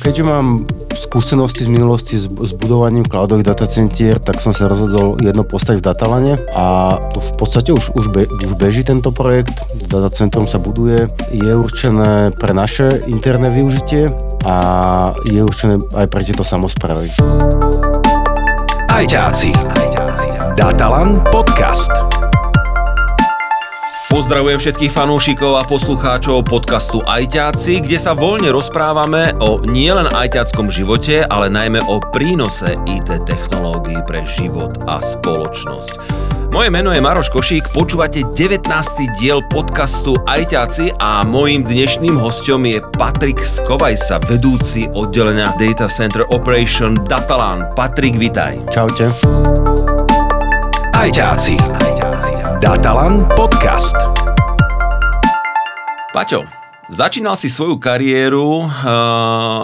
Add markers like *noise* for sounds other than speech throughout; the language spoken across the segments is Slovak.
Keďže mám skúsenosti z minulosti s, s budovaním cloudových datacentier, tak som sa rozhodol jedno postaviť v Datalane a to v podstate už, už, be, už beží tento projekt. Datacentrum sa buduje, je určené pre naše interné využitie a je určené aj pre tieto samozprávy. Ajťáci. Datalan podcast. Pozdravujem všetkých fanúšikov a poslucháčov podcastu Ajťáci, kde sa voľne rozprávame o nielen ajťáckom živote, ale najmä o prínose IT technológií pre život a spoločnosť. Moje meno je Maroš Košík, počúvate 19. diel podcastu Ajťáci a mojím dnešným hostom je Patrik Skovajsa, vedúci oddelenia Data Center Operation Datalan. Patrik, vitaj. Čaute. Ajťáci. Datalan Podcast. Paťo, začínal si svoju kariéru, uh,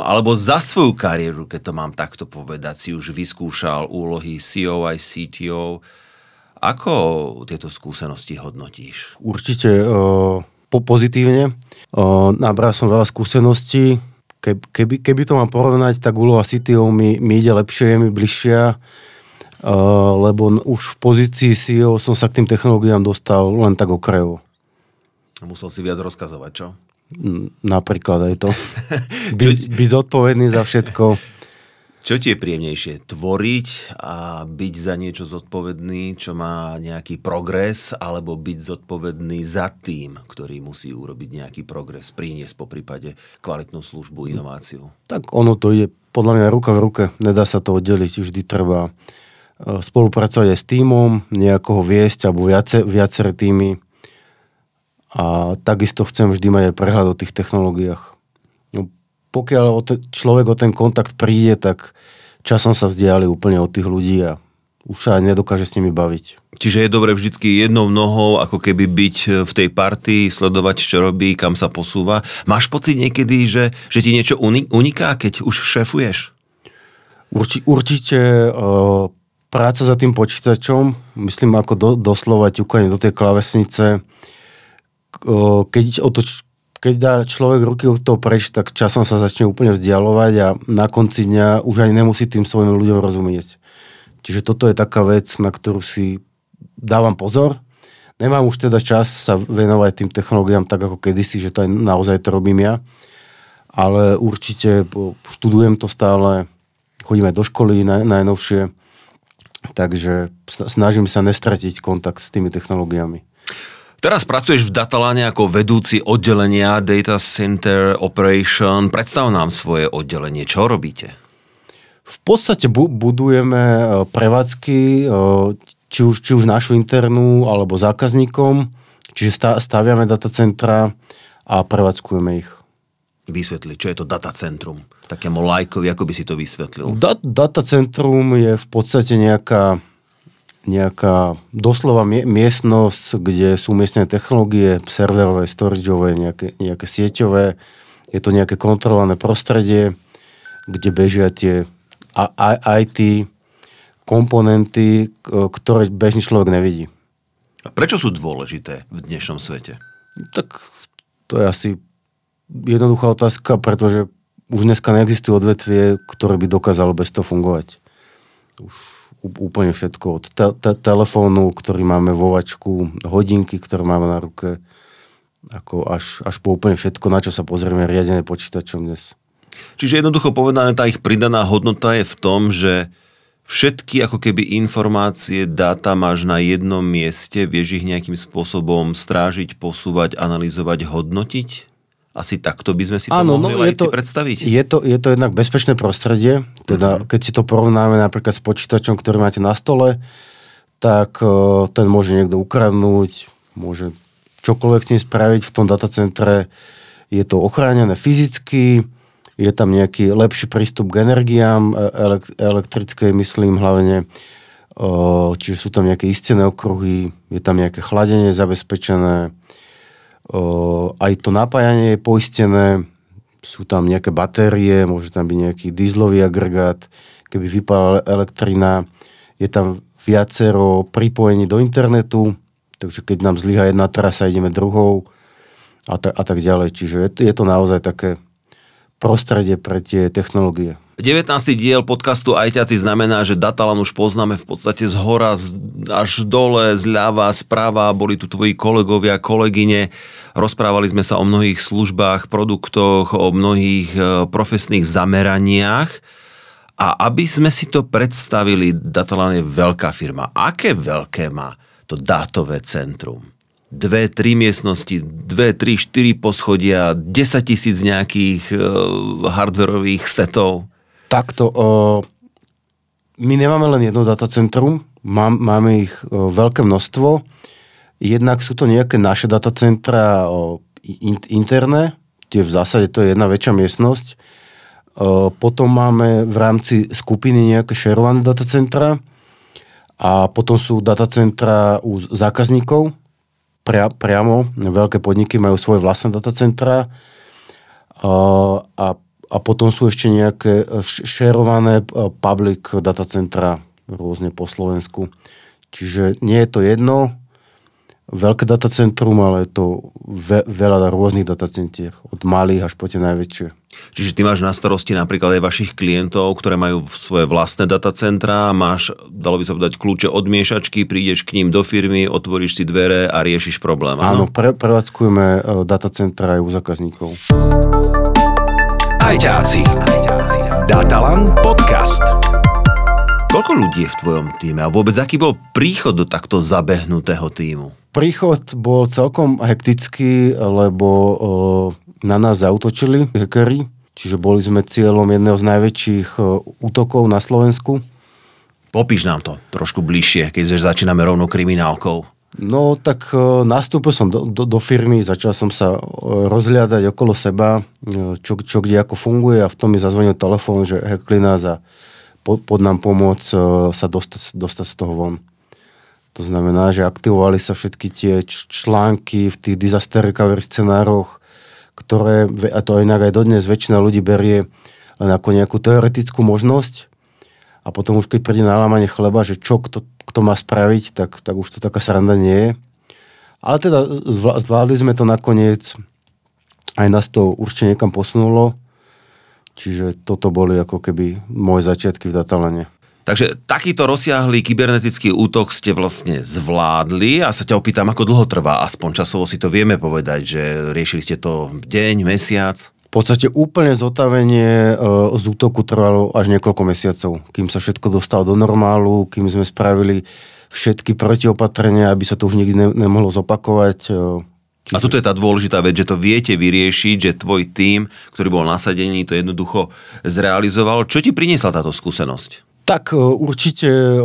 alebo za svoju kariéru, keď to mám takto povedať, si už vyskúšal úlohy CEO aj CTO. Ako tieto skúsenosti hodnotíš? Určite uh, po pozitívne. Uh, nabral som veľa skúseností. Keby, keby to mám porovnať, tak úloha CTO mi, mi ide lepšie, je mi bližšia lebo už v pozícii CEO som sa k tým technológiám dostal len tak okrajovo. Musel si viac rozkazovať, čo? Napríklad aj to. *laughs* By, byť zodpovedný za všetko. Čo ti je príjemnejšie? Tvoriť a byť za niečo zodpovedný, čo má nejaký progres, alebo byť zodpovedný za tým, ktorý musí urobiť nejaký progres, priniesť po prípade kvalitnú službu, inováciu? Tak ono to je podľa mňa ruka v ruke. Nedá sa to oddeliť. Vždy treba E, spolupracovať aj s týmom, nejakoho viesť alebo viace, viaceré týmy. A takisto chcem vždy mať aj prehľad o tých technológiách. No, pokiaľ o te, človek o ten kontakt príde, tak časom sa vzdiali úplne od tých ľudí a už sa nedokáže s nimi baviť. Čiže je dobre vždycky jednou nohou, ako keby byť v tej partii, sledovať, čo robí, kam sa posúva. Máš pocit niekedy, že, že ti niečo uniká, keď už šéfuješ? Urči, určite uh, práca za tým počítačom, myslím ako do, doslova ťukanie do tej klavesnice, keď, o to, keď dá človek ruky od toho preč, tak časom sa začne úplne vzdialovať a na konci dňa už ani nemusí tým svojim ľuďom rozumieť. Čiže toto je taká vec, na ktorú si dávam pozor. Nemám už teda čas sa venovať tým technológiám tak ako kedysi, že to aj naozaj to robím ja. Ale určite študujem to stále, chodíme do školy naj, najnovšie Takže snažím sa nestratiť kontakt s tými technológiami. Teraz pracuješ v Datalane ako vedúci oddelenia Data Center Operation. Predstav nám svoje oddelenie. Čo robíte? V podstate bu- budujeme e, prevádzky, e, či už, či už našu internú, alebo zákazníkom. Čiže staviame datacentra a prevádzkujeme ich. Vysvetli, čo je to datacentrum? takému lajkovi, ako by si to vysvetlil? Da- datacentrum je v podstate nejaká, nejaká doslova miestnosť, kde sú miestne technológie, serverové, storageové, nejaké, nejaké sieťové. Je to nejaké kontrolované prostredie, kde bežia tie IT komponenty, ktoré bežný človek nevidí. A prečo sú dôležité v dnešnom svete? Tak to je asi jednoduchá otázka, pretože už dneska neexistuje odvetvie, ktoré by dokázalo bez toho fungovať. Už úplne všetko. Od te- te- telefónu, ktorý máme vo vačku, hodinky, ktoré máme na ruke, ako až, až po úplne všetko, na čo sa pozrieme riadené počítačom dnes. Čiže jednoducho povedané, tá ich pridaná hodnota je v tom, že všetky ako keby informácie, dáta máš na jednom mieste, vieš ich nejakým spôsobom strážiť, posúvať, analyzovať, hodnotiť? Asi takto by sme si to Áno, mohli no, je to, predstaviť. Je to, je to jednak bezpečné prostredie, teda uh-huh. keď si to porovnáme napríklad s počítačom, ktorý máte na stole, tak uh, ten môže niekto ukradnúť, môže čokoľvek s ním spraviť v tom datacentre. Je to ochránené fyzicky, je tam nejaký lepší prístup k energiám, e, elektrickej myslím hlavne, uh, čiže sú tam nejaké istené okruhy, je tam nejaké chladenie zabezpečené, aj to napájanie je poistené, sú tam nejaké batérie, môže tam byť nejaký dieselový agregát, keby vypala elektrina, je tam viacero pripojení do internetu, takže keď nám zlyha jedna trasa, ideme druhou a, ta, a tak ďalej. Čiže je, je to naozaj také prostredie pre tie technológie. 19. diel podcastu Ajťaci znamená, že Datalan už poznáme v podstate z hora až dole, zľava, sprava. Boli tu tvoji kolegovia, kolegyne. Rozprávali sme sa o mnohých službách, produktoch, o mnohých e, profesných zameraniach. A aby sme si to predstavili, Datalan je veľká firma. Aké veľké má to dátové centrum? dve, tri miestnosti, dve, tri, štyri poschodia, 10 tisíc nejakých uh, hardverových setov takto, uh, my nemáme len jedno datacentrum, má, máme ich uh, veľké množstvo. Jednak sú to nejaké naše datacentra uh, in, interné, tie v zásade to je jedna väčšia miestnosť. Uh, potom máme v rámci skupiny nejaké šerované datacentra a potom sú datacentra u zákazníkov, pria, priamo, veľké podniky majú svoje vlastné datacentra a a potom sú ešte nejaké e, šerované e, public datacentra rôzne po Slovensku. Čiže nie je to jedno veľké datacentrum, ale je to ve- veľa rôznych datacentier, od malých až po tie najväčšie. Čiže ty máš na starosti napríklad aj vašich klientov, ktoré majú svoje vlastné datacentra, máš, dalo by sa povedať, kľúče od miešačky, prídeš k ním do firmy, otvoríš si dvere a riešiš problém. Áno, pre, prevádzkujeme e, datacentra aj u zákazníkov. Ajťáci. Datalan podcast. Koľko ľudí je v tvojom týme a vôbec aký bol príchod do takto zabehnutého týmu? Príchod bol celkom hektický, lebo o, na nás zautočili hackeri, čiže boli sme cieľom jedného z najväčších o, útokov na Slovensku. Popíš nám to trošku bližšie, keď začíname rovno kriminálkou. No tak e, nastúpil som do, do, do firmy, začal som sa e, rozhľadať okolo seba, e, čo, čo kde ako funguje a v tom mi zazvonil telefón, že hackli nás a pod, pod nám pomôcť sa dostať, dostať z toho von. To znamená, že aktivovali sa všetky tie články v tých disaster recovery scenároch, ktoré, a to inak aj dodnes väčšina ľudí berie len ako nejakú teoretickú možnosť, a potom už keď príde na lámanie chleba, že čo kto, kto má spraviť, tak, tak už to taká sranda nie je. Ale teda zvládli sme to nakoniec, aj nás to určite niekam posunulo, čiže toto boli ako keby moje začiatky v datalane. Takže takýto rozsiahlý kybernetický útok ste vlastne zvládli a sa ťa opýtam, ako dlho trvá, aspoň časovo si to vieme povedať, že riešili ste to deň, mesiac? Podstate úplne zotavenie e, z útoku trvalo až niekoľko mesiacov, kým sa všetko dostalo do normálu, kým sme spravili všetky protiopatrenia, aby sa to už nikdy ne, nemohlo zopakovať. Čiže... A toto je tá dôležitá vec, že to viete vyriešiť, že tvoj tím, ktorý bol nasadený, to jednoducho zrealizoval. Čo ti priniesla táto skúsenosť? Tak e, určite e,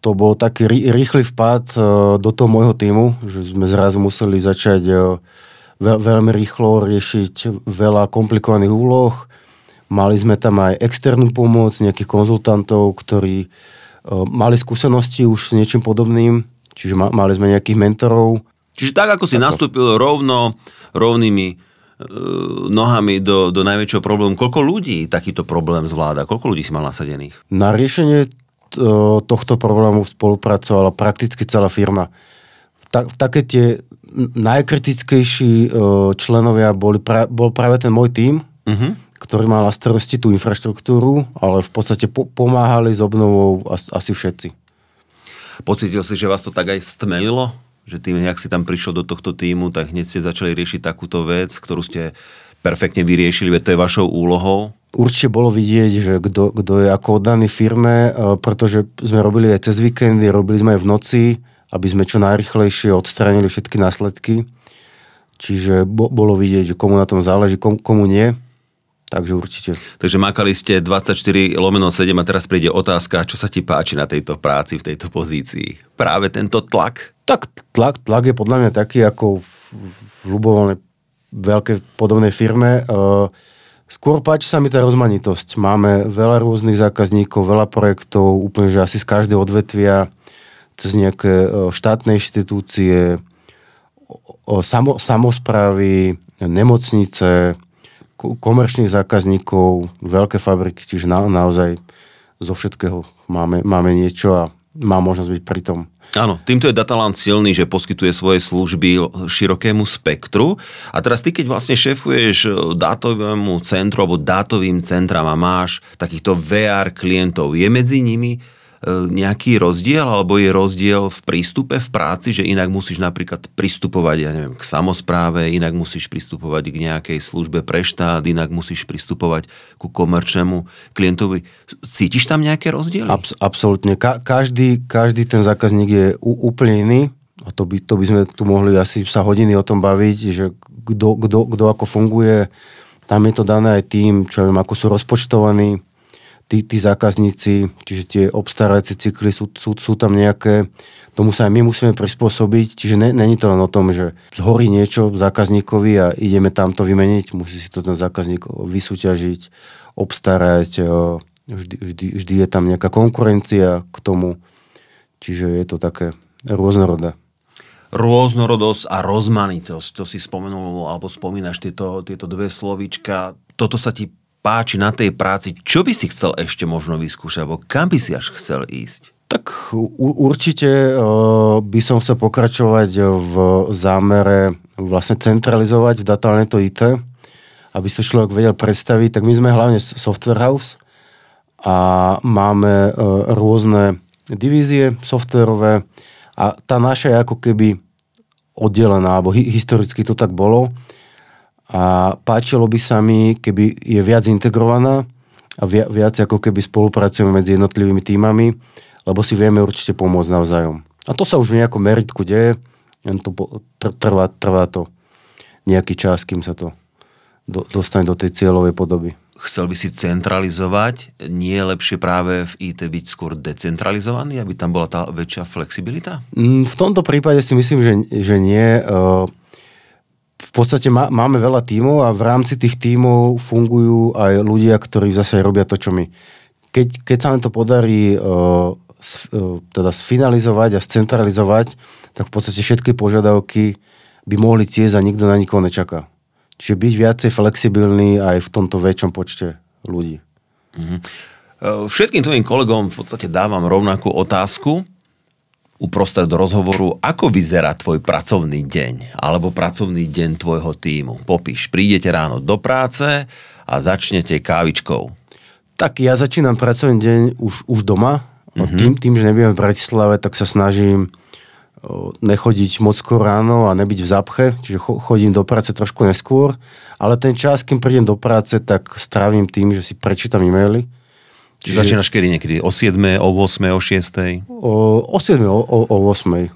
to bol taký rýchly vpad do toho môjho týmu, že sme zrazu museli začať veľ, veľmi rýchlo riešiť veľa komplikovaných úloh. Mali sme tam aj externú pomoc, nejakých konzultantov, ktorí uh, mali skúsenosti už s niečím podobným, čiže ma, mali sme nejakých mentorov. Čiže tak, ako si nastúpil rovno, rovnými uh, nohami do, do najväčšieho problému, koľko ľudí takýto problém zvláda? Koľko ľudí si mal nasadených? Na riešenie tohto problému spolupracovala prakticky celá firma. V, ta, v také tie najkritickejší e, členovia boli pra, bol práve ten môj tím, uh-huh. ktorý mal na starosti tú infraštruktúru, ale v podstate po, pomáhali s obnovou as, asi všetci. Pocitil si, že vás to tak aj stmelilo? Že tým, jak si tam prišiel do tohto týmu, tak hneď ste začali riešiť takúto vec, ktorú ste perfektne vyriešili, veď to je vašou úlohou? Určite bolo vidieť, že kto je ako oddaný firme, e, pretože sme robili aj cez víkendy, robili sme aj v noci, aby sme čo najrychlejšie odstránili všetky následky. Čiže bo, bolo vidieť, že komu na tom záleží, komu, komu nie. Takže určite. Takže makali ste 24 lomeno 7 a teraz príde otázka, čo sa ti páči na tejto práci, v tejto pozícii? Práve tento tlak? Tak tlak, tlak je podľa mňa taký ako v, v ľubovolnej veľkej podobnej firme. Uh, skôr páči sa mi tá rozmanitosť. Máme veľa rôznych zákazníkov, veľa projektov, úplne že asi z každého odvetvia cez nejaké e, štátne inštitúcie, samo, samozprávy, nemocnice, komerčných zákazníkov, veľké fabriky, čiže na, naozaj zo všetkého máme, máme niečo a má možnosť byť pri tom. Áno, týmto je Dataland silný, že poskytuje svoje služby širokému spektru. A teraz ty, keď vlastne šefuješ dátovému centru alebo dátovým centram a máš takýchto VR klientov, je medzi nimi E, nejaký rozdiel, alebo je rozdiel v prístupe v práci, že inak musíš napríklad pristupovať ja neviem, k samozpráve, inak musíš pristupovať k nejakej službe pre štát, inak musíš pristupovať ku komerčnému klientovi. Cítiš tam nejaké rozdiely? Abs- absolútne. Ka- každý, každý ten zákazník je u- úplne iný. A to by, to by sme tu mohli asi sa hodiny o tom baviť, že kto ako funguje. Tam je to dané aj tým, čo viem, ako sú rozpočtovaní, tí, tí zákazníci, čiže tie obstarávacie cykly sú, sú, sú tam nejaké, tomu sa aj my musíme prispôsobiť, čiže ne, není to len o tom, že zhorí niečo zákazníkovi a ideme tam to vymeniť, musí si to ten zákazník vysúťažiť, obstarať, vždy, vždy, vždy je tam nejaká konkurencia k tomu, čiže je to také rôznorodé rôznorodosť a rozmanitosť. To si spomenul, alebo spomínaš tieto, tieto dve slovíčka. Toto sa ti páči na tej práci, čo by si chcel ešte možno vyskúšať, alebo kam by si až chcel ísť? Tak určite by som chcel pokračovať v zámere vlastne centralizovať v Dataneto IT, aby si to človek vedel predstaviť. Tak my sme hlavne software house a máme rôzne divízie softverové a tá naša je ako keby oddelená, alebo historicky to tak bolo a páčilo by sa mi, keby je viac integrovaná a viac ako keby spolupracujeme medzi jednotlivými týmami, lebo si vieme určite pomôcť navzájom. A to sa už v nejakom meritku deje, len to trvá, trvá to nejaký čas, kým sa to do, dostane do tej cieľovej podoby. Chcel by si centralizovať, nie je lepšie práve v IT byť skôr decentralizovaný, aby tam bola tá väčšia flexibilita? Mm, v tomto prípade si myslím, že, že nie. Uh, v podstate má, máme veľa tímov a v rámci tých tímov fungujú aj ľudia, ktorí zase robia to, čo my. Keď, keď sa nám to podarí uh, s, uh, teda sfinalizovať a scentralizovať, tak v podstate všetky požiadavky by mohli tiesť a nikto na nikoho nečaká. Čiže byť viacej flexibilný aj v tomto väčšom počte ľudí. Mm-hmm. Všetkým tvojim kolegom v podstate dávam rovnakú otázku uprostred rozhovoru, ako vyzerá tvoj pracovný deň alebo pracovný deň tvojho týmu. Popíš, prídete ráno do práce a začnete kávičkou. Tak ja začínam pracovný deň už, už doma. Mm-hmm. Tým, tým, že nebudem v Bratislave, tak sa snažím nechodiť moc skôr ráno a nebyť v zápche, čiže chodím do práce trošku neskôr, ale ten čas, kým prídem do práce, tak strávim tým, že si prečítam e-maily, Čiže začínaš kedy niekedy? O 7, o 8, o 6? O, o 7, o, o, o 8.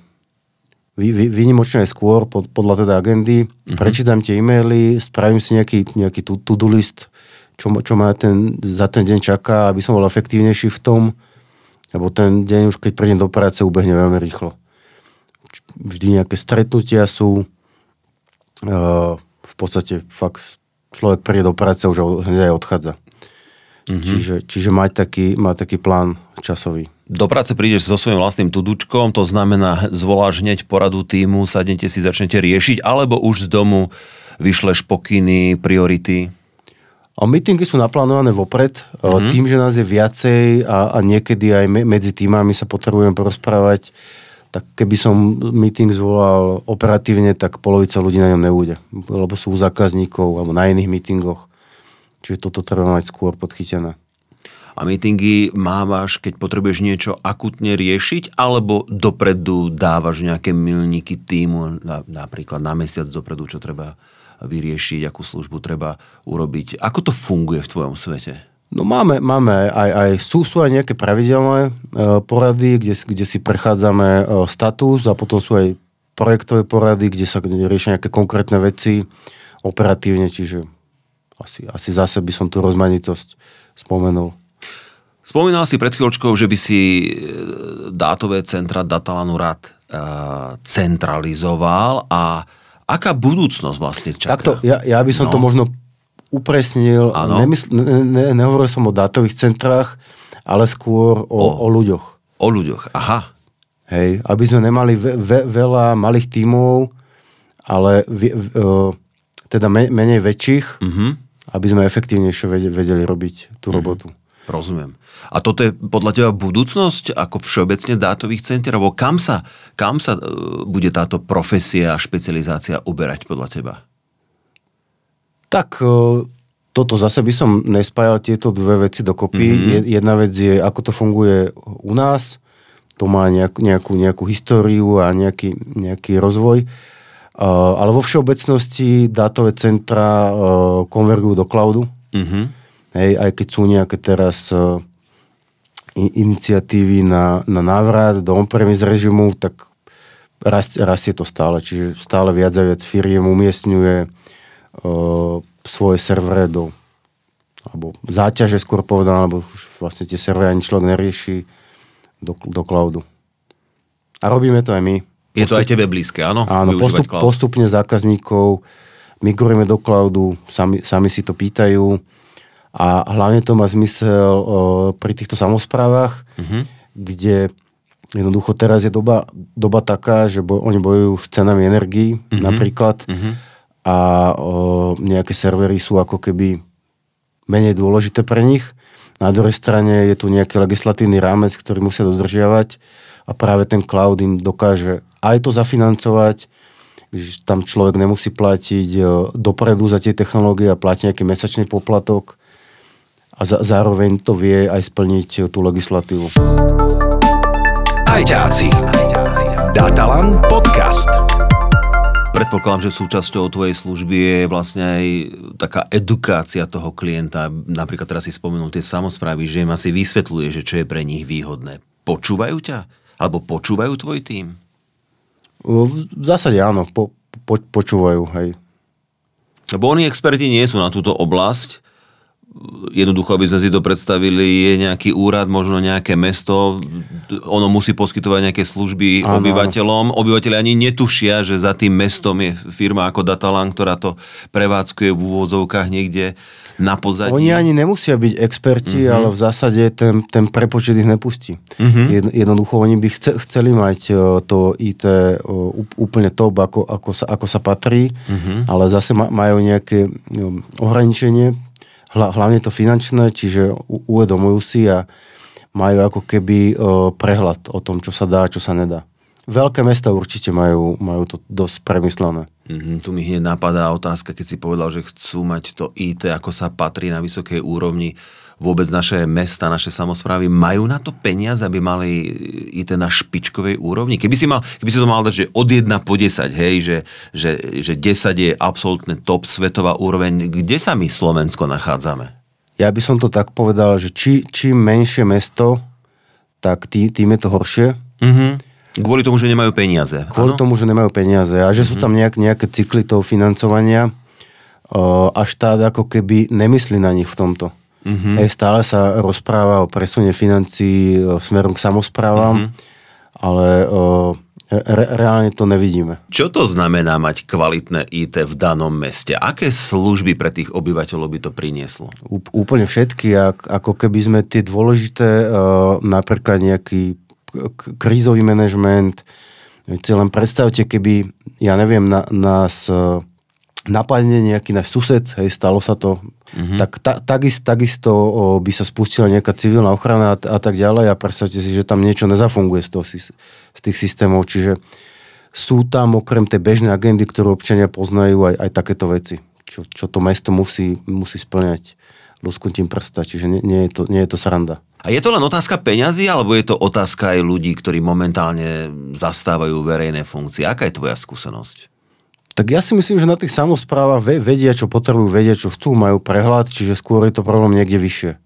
Vy, vy, výnimočne aj skôr, pod, podľa teda agendy. Uh-huh. Prečítam tie e-maily, spravím si nejaký, nejaký to-do list, čo, čo ma ten, za ten deň čaká, aby som bol efektívnejší v tom, lebo ten deň už keď prídem do práce, ubehne veľmi rýchlo. Vždy nejaké stretnutia sú, uh, v podstate fakt človek príde do práce už hneď aj odchádza. Mm-hmm. Čiže, čiže mať taký, mať taký plán časový. Do práce prídeš so svojím vlastným tudučkom, to znamená, zvoláš hneď poradu týmu, sadnete si, začnete riešiť, alebo už z domu vyšleš pokyny, priority? A meetingy sú naplánované vopred. Mm-hmm. Tým, že nás je viacej a, a niekedy aj me, medzi týmami sa potrebujeme porozprávať, tak keby som meeting zvolal operatívne, tak polovica ľudí na ňom neúde. Lebo sú u zákazníkov alebo na iných meetingoch. Čiže toto treba mať skôr podchytené. A meetingy mávaš, keď potrebuješ niečo akutne riešiť, alebo dopredu dávaš nejaké milníky týmu, napríklad na mesiac dopredu, čo treba vyriešiť, akú službu treba urobiť. Ako to funguje v tvojom svete? No máme, máme aj, aj sú, sú aj nejaké pravidelné e, porady, kde, kde si prechádzame e, status a potom sú aj projektové porady, kde sa riešia nejaké konkrétne veci operatívne, čiže asi, asi zase by som tú rozmanitosť spomenul. Spomínal si pred chvíľočkou, že by si e, dátové centra Datalanu rád e, centralizoval a aká budúcnosť vlastne čaká? Takto, ja, ja by som no. to možno upresnil. Nemysl, ne, ne, nehovoril som o dátových centrách, ale skôr o, o. o ľuďoch. O ľuďoch, aha. Hej, aby sme nemali ve, ve, veľa malých tímov, ale v, v, teda menej väčších, mm-hmm aby sme efektívnejšie vedeli robiť tú mhm. robotu. Rozumiem. A toto je podľa teba budúcnosť ako všeobecne dátových centier? Alebo kam sa, kam sa e, bude táto profesia a špecializácia uberať podľa teba? Tak e, toto zase by som nespájal tieto dve veci dokopy. Mm-hmm. Jedna vec je, ako to funguje u nás. To má nejakú, nejakú, nejakú históriu a nejaký, nejaký rozvoj. Uh, ale vo všeobecnosti dátové centra uh, konvergujú do cloudu. Mm-hmm. Hej, aj keď sú nejaké teraz uh, iniciatívy na, na návrat do on-premise režimu, tak rastie, rastie to stále. Čiže stále viac a viac firiem umiestňuje uh, svoje servery do alebo záťaže skôr povedané, alebo už vlastne tie servery ani človek nerieši do, do cloudu. A robíme to aj my. Je to aj tebe blízke, áno? Áno, postup, postupne zákazníkov migrujeme do cloudu, sami, sami si to pýtajú a hlavne to má zmysel o, pri týchto samozprávach, uh-huh. kde jednoducho teraz je doba, doba taká, že bo, oni bojujú s cenami energii uh-huh. napríklad uh-huh. a o, nejaké servery sú ako keby menej dôležité pre nich. Na druhej strane je tu nejaký legislatívny rámec, ktorý musia dodržiavať a práve ten cloud im dokáže aj to zafinancovať, že tam človek nemusí platiť e, dopredu za tie technológie a platí nejaký mesačný poplatok a za, zároveň to vie aj splniť e, tú legislatívu. Ajťáci. Datalan podcast. Predpokladám, že súčasťou tvojej služby je vlastne aj taká edukácia toho klienta. Napríklad teraz si spomenul tie samozprávy, že im asi vysvetľuje, že čo je pre nich výhodné. Počúvajú ťa? Alebo počúvajú tvoj tým? V zásade áno, po, po, počúvajú, hej. Lebo oni experti nie sú na túto oblasť, jednoducho, aby sme si to predstavili, je nejaký úrad, možno nejaké mesto, ono musí poskytovať nejaké služby ano, obyvateľom. Obyvateľi ani netušia, že za tým mestom je firma ako Datalan, ktorá to prevádzkuje v úvodzovkách niekde na pozadí. Oni ani nemusia byť experti, uh-huh. ale v zásade ten, ten prepočet ich nepustí. Uh-huh. Jednoducho oni by chce, chceli mať e, to IT e, úplne top, ako, ako, sa, ako sa patrí, uh-huh. ale zase majú nejaké no, hlavne to finančné, čiže uvedomujú si a majú ako keby prehľad o tom, čo sa dá, čo sa nedá. Veľké mesta určite majú, majú to dosť premyslené. Mm-hmm, tu mi hneď napadá otázka, keď si povedal, že chcú mať to IT, ako sa patrí na vysokej úrovni vôbec naše mesta, naše samozprávy majú na to peniaze, aby mali IT na špičkovej úrovni? Keby si, mal, keby si to mal dať, že od 1 po 10, hej, že, že, že 10 je absolútne top svetová úroveň, kde sa my Slovensko nachádzame? Ja by som to tak povedal, že či, čím menšie mesto, tak tý, tým je to horšie. Mm-hmm. Kvôli tomu, že nemajú peniaze. Kvôli ano? tomu, že nemajú peniaze a že mm-hmm. sú mhm. tam nejak, nejaké cykly toho financovania a štát ako keby nemyslí na nich v tomto. Mm-hmm. Hej, stále sa rozpráva o presune financií smerom k samozprávam, mm-hmm. ale o, re, reálne to nevidíme. Čo to znamená mať kvalitné IT v danom meste? Aké služby pre tých obyvateľov by to prinieslo? Ú, úplne všetky, ako keby sme tie dôležité, napríklad nejaký krízový manažment, len predstavte, keby, ja neviem, na, nás napadne nejaký náš sused, hej, stalo sa to, mm-hmm. tak ta, takisto, takisto o, by sa spustila nejaká civilná ochrana a, a tak ďalej a predstavte si, že tam niečo nezafunguje z, toho, z tých systémov, čiže sú tam okrem tej bežnej agendy, ktorú občania poznajú, aj, aj takéto veci, čo, čo to mesto musí, musí splňať lusknutím prsta, čiže nie, nie, je to, nie je to sranda. A je to len otázka peňazí, alebo je to otázka aj ľudí, ktorí momentálne zastávajú verejné funkcie? Aká je tvoja skúsenosť? Tak ja si myslím, že na tých samozprávach vedia, čo potrebujú, vedia, čo chcú, majú prehľad, čiže skôr je to problém niekde vyššie.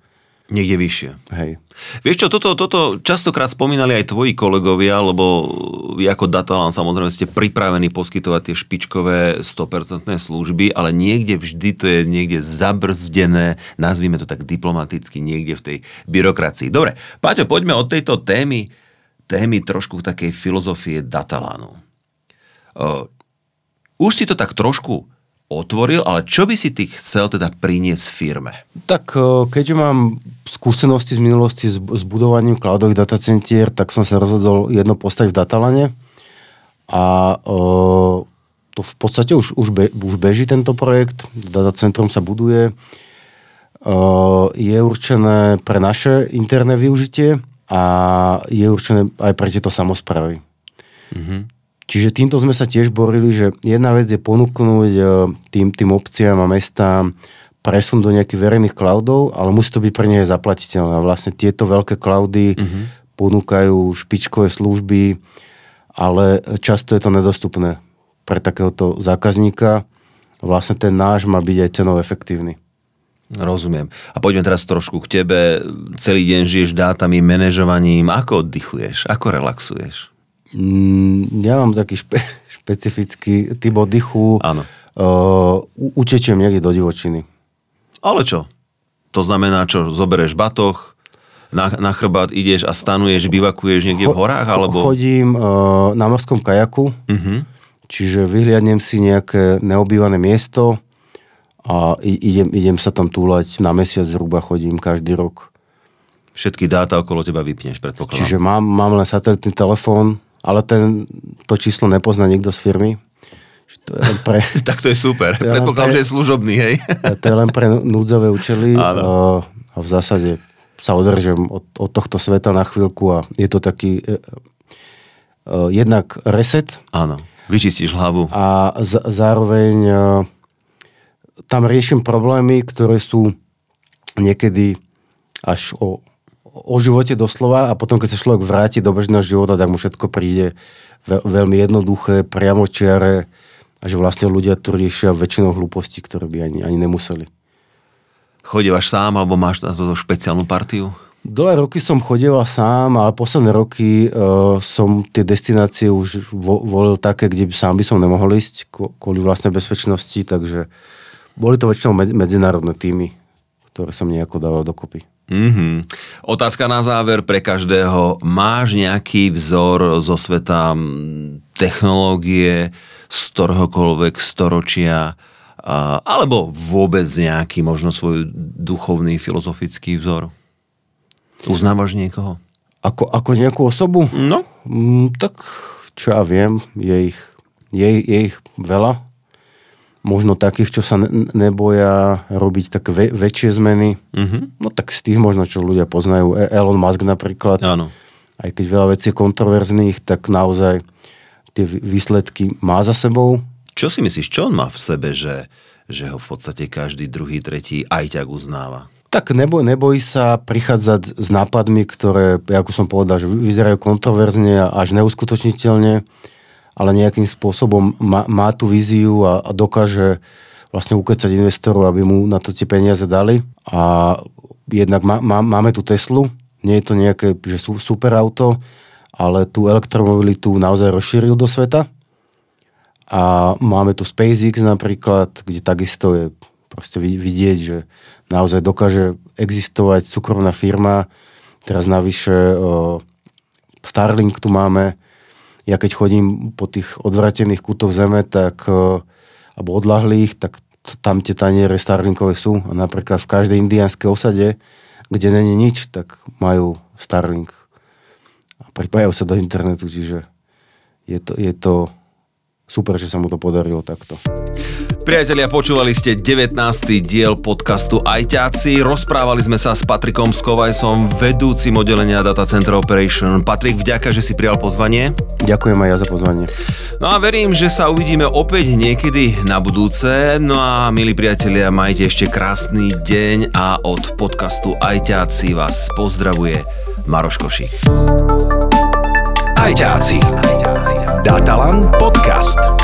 Niekde vyššie. Hej. Vieš čo, toto, toto častokrát spomínali aj tvoji kolegovia, lebo vy ako Datalan samozrejme ste pripravení poskytovať tie špičkové 100% služby, ale niekde vždy to je niekde zabrzdené, nazvime to tak diplomaticky, niekde v tej byrokracii. Dobre, Paťo, poďme od tejto témy, témy trošku takej filozofie Datalanu. Už si to tak trošku otvoril, ale čo by si ty chcel teda priniesť firme? Tak keďže mám skúsenosti z minulosti s, s budovaním cloudových datacentier, tak som sa rozhodol jedno postať v Datalane a o, to v podstate už, už, be, už beží tento projekt, datacentrum sa buduje. O, je určené pre naše interné využitie a je určené aj pre tieto samozprávy. Mm-hmm. Čiže týmto sme sa tiež borili, že jedna vec je ponúknuť e, tým, tým obciam a mestám presun do nejakých verejných cloudov, ale musí to byť pre nej zaplatiteľné. A vlastne tieto veľké cloudy mm-hmm. ponúkajú špičkové služby, ale často je to nedostupné pre takéhoto zákazníka. Vlastne ten náš má byť aj cenov efektívny. Rozumiem. A poďme teraz trošku k tebe. Celý deň žiješ dátami, manažovaním. Ako oddychuješ? Ako relaxuješ? Mm, ja mám taký špe, *laughs* špecifický typ oddychu. Áno. Uh, utečiem niekde do divočiny. Ale čo? To znamená čo? Zobereš batoh, na, na chrbát ideš a stanuješ, bivakuješ niekde v horách? Alebo... Chodím uh, na morskom kajaku, uh-huh. čiže vyhliadnem si nejaké neobývané miesto a idem, idem sa tam túlať na mesiac zhruba chodím každý rok. Všetky dáta okolo teba vypneš, predpokladám. Čiže mám, mám len satelitný telefón, ale ten, to číslo nepozná nikto z firmy. To je len pre, *laughs* tak to je super. To je Predpokladám, pre, že je služobný, hej? *laughs* to je len pre núdzové účely a, a v zásade sa održem od, od tohto sveta na chvíľku a je to taký uh, uh, jednak reset. Áno, vyčistíš hlavu. A z, zároveň uh, tam riešim problémy, ktoré sú niekedy až o o živote doslova a potom, keď sa človek vráti do bežného života, tak mu všetko príde veľ, veľmi jednoduché, priamočiare a že vlastne ľudia tu riešia väčšinou hlúposti, ktoré by ani, ani nemuseli. Chodívaš sám alebo máš na toto špeciálnu partiu? Dole roky som chodieval sám, ale posledné roky uh, som tie destinácie už vo, volil také, kde by sám by som nemohol ísť kvôli vlastnej bezpečnosti, takže boli to väčšinou medzinárodné týmy, ktoré som nejako dával dokopy. Mm-hmm. Otázka na záver pre každého. Máš nejaký vzor zo sveta technológie z ktoréhokoľvek storočia alebo vôbec nejaký možno svoj duchovný filozofický vzor? Uznávaš niekoho? Ako, ako nejakú osobu? No. Mm, tak čo ja viem, je ich, je, je ich veľa možno takých, čo sa neboja robiť také ve- väčšie zmeny. Mm-hmm. No tak z tých možno, čo ľudia poznajú. E- Elon Musk napríklad. Áno. Aj keď veľa vecí je kontroverzných, tak naozaj tie výsledky má za sebou. Čo si myslíš, čo on má v sebe, že, že ho v podstate každý druhý, tretí aj ťak uznáva? Tak neboj, nebojí sa prichádzať s nápadmi, ktoré, ako som povedal, že vyzerajú kontroverzne a až neuskutočniteľne ale nejakým spôsobom má, má tú víziu a, a dokáže vlastne ukecať investorov, aby mu na to tie peniaze dali. A jednak má, má, máme tu Teslu, nie je to nejaké že super auto, ale tú elektromobilitu naozaj rozšíril do sveta. A máme tu SpaceX napríklad, kde takisto je proste vidieť, že naozaj dokáže existovať súkromná firma. Teraz navyše Starlink tu máme, ja keď chodím po tých odvratených kútoch zeme, tak, e, alebo odlahlých, tak tam tie taniere Starlinkové sú. A napríklad v každej indianskej osade, kde není nič, tak majú Starlink. A pripájajú sa do internetu, čiže je to, je to super, že sa mu to podarilo takto. Priatelia, počúvali ste 19. diel podcastu Ajťáci. Rozprávali sme sa s Patrikom Skovajsom, vedúcim oddelenia Data Center Operation. Patrik, vďaka, že si prijal pozvanie. Ďakujem aj ja za pozvanie. No a verím, že sa uvidíme opäť niekedy na budúce. No a milí priatelia, majte ešte krásny deň a od podcastu Ajťáci vás pozdravuje Maroš Košík. Ajťáci. Datalan podcast.